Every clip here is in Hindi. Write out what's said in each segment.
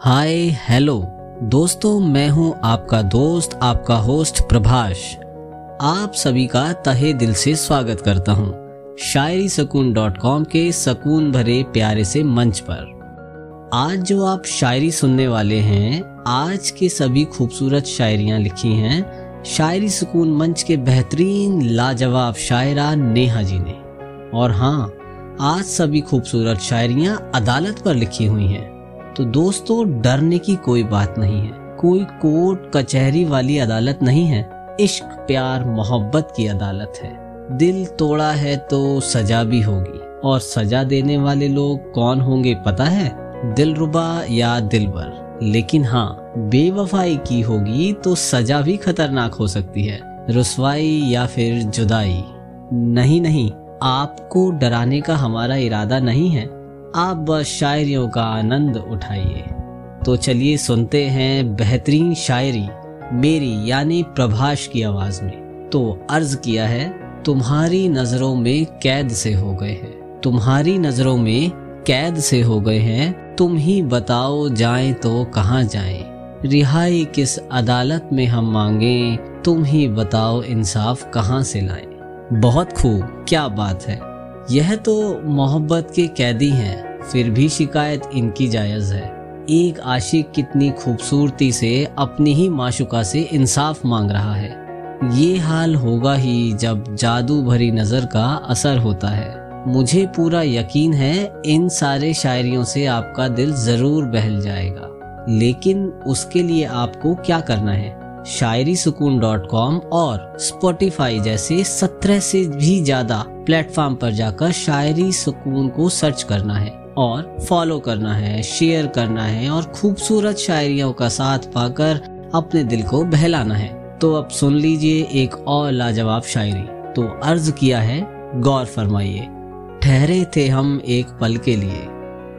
हाय, हेलो। दोस्तों, मैं हूँ आपका दोस्त, आपका होस्ट प्रभाष। आप सभी का तहे दिल से स्वागत करता हूँ शायरी सकून डॉट कॉम के सकून भरे प्यारे से मंच पर। आज जो आप शायरी सुनने वाले हैं, आज के सभी खूबसूरत शायरियाँ लिखी हैं शायरी सुकून मंच के बेहतरीन, लाजवाब शायरा नेहा जी ने। और हाँ आज सभी खूबसूरत शायरियाँ अदालत पर लिखी हुई हैं। तो दोस्तों, डरने की कोई बात नहीं है। कोई कोर्ट, कचहरी वाली अदालत नहीं है। इश्क, प्यार, मोहब्बत की अदालत है। दिल तोड़ा है तो सजा भी होगी। और सजा देने वाले लोग कौन होंगे पता है? दिल रुबा या दिलबर। लेकिन हाँ बेवफाई की होगी तो सजा भी खतरनाक हो सकती है। रसवाई या फिर जुदाई। नहीं नहीं, आपको डराने का हमारा इरादा नहीं है। आप बस शायरियों का आनंद उठाइए। तो चलिए सुनते हैं बेहतरीन शायरी, मेरी यानी प्रभाष की आवाज़ में। तो अर्ज़ किया है, तुम्हारी नज़रों में कैद से हो गए हैं। तुम्हारी नज़रों में कैद से हो गए हैं। तुम ही बताओ, जाएँ तो कहाँ जाएँ? रिहाई किस अदालत में हम मांगे? तुम ही बताओ, इंसाफ कहाँ से लाएँ? बहुत खूब, क्या बात है। यह तो मोहब्बत के कैदी हैं, फिर भी शिकायत इनकी जायज़ है। एक आशिक कितनी खूबसूरती से अपनी ही माशुका से इंसाफ मांग रहा है। ये हाल होगा ही जब जादू भरी नज़र का असर होता है। मुझे पूरा यकीन है, इन सारे शायरियों से आपका दिल ज़रूर बहल जाएगा। लेकिन उसके लिए आपको क्या करना है? शायरी सुकून डॉट कॉम और स्पॉटिफाई जैसे सत्रह से भी ज़्यादा प्लेटफॉर्म पर जाकर शायरी सुकून को सर्च करना है और फॉलो करना है, शेयर करना है और खूबसूरत शायरियों का साथ पाकर अपने दिल को बहलाना है। तो अब सुन लीजिए एक और लाजवाब शायरी। तो अर्ज़ किया है, गौर फरमाइए। ठहरे थे हम एक पल के लिए।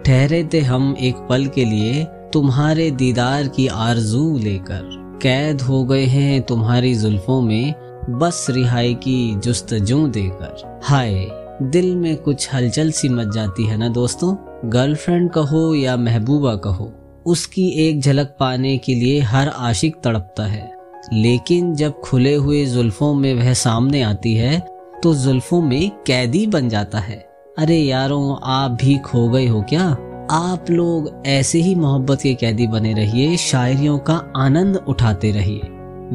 ठहरे थे हम एक पल के लिए तुम्हारे दीदार की आरज़ू लेकर। कैद हो गए हैं तुम्हारी जुल्फों में, बस रिहाई की जुस्तजू देकर। हाय, दिल में कुछ हलचल सी मच जाती है ना दोस्तों? गर्लफ्रेंड कहो या महबूबा कहो, उसकी एक झलक पाने के लिए हर आशिक तड़पता है। लेकिन जब खुले हुए जुल्फों में वह सामने आती है तो जुल्फों में कैदी बन जाता है। अरे यारों, आप भी खो गए हो क्या? आप लोग ऐसे ही मोहब्बत के कैदी बने रहिए, शायरियों का आनंद उठाते रहिए।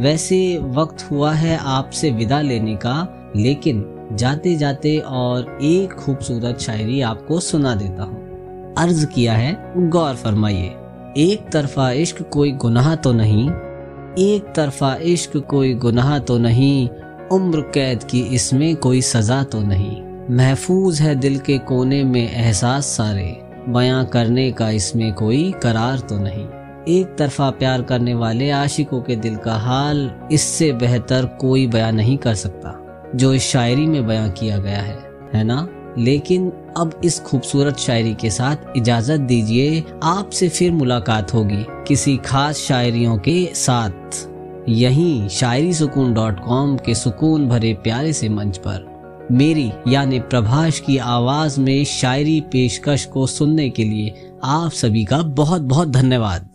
वैसे वक्त हुआ है आपसे विदा लेने का, लेकिन जाते जाते और एक खूबसूरत शायरी आपको सुना देता हूँ। अर्ज़ किया है, गौर फरमाइए, एक तरफा इश्क कोई गुनाह तो नहीं, एक तरफा इश्क कोई गुनाह तो नहीं, उम्र कैद की इसमें कोई सजा तो नहीं। महफूज है दिल के कोने में एहसास सारे। बयां करने का इसमें कोई करार तो नहीं। एक तरफा प्यार करने वाले आशिकों के दिल का हाल इससे बेहतर कोई बयां नहीं कर सकता, जो इस शायरी में बयां किया गया है है ना? लेकिन अब इस खूबसूरत शायरी के साथ इजाज़त दीजिए, आपसे फिर मुलाकात होगी किसी खास शायरियों के साथ। यहीं शायरी सुकून डॉट कॉम के सुकून भरे प्यारे से मंच पर। मेरी यानी प्रभाष की आवाज़ में शायरी पेशकश को सुनने के लिए आप सभी का बहुत बहुत धन्यवाद।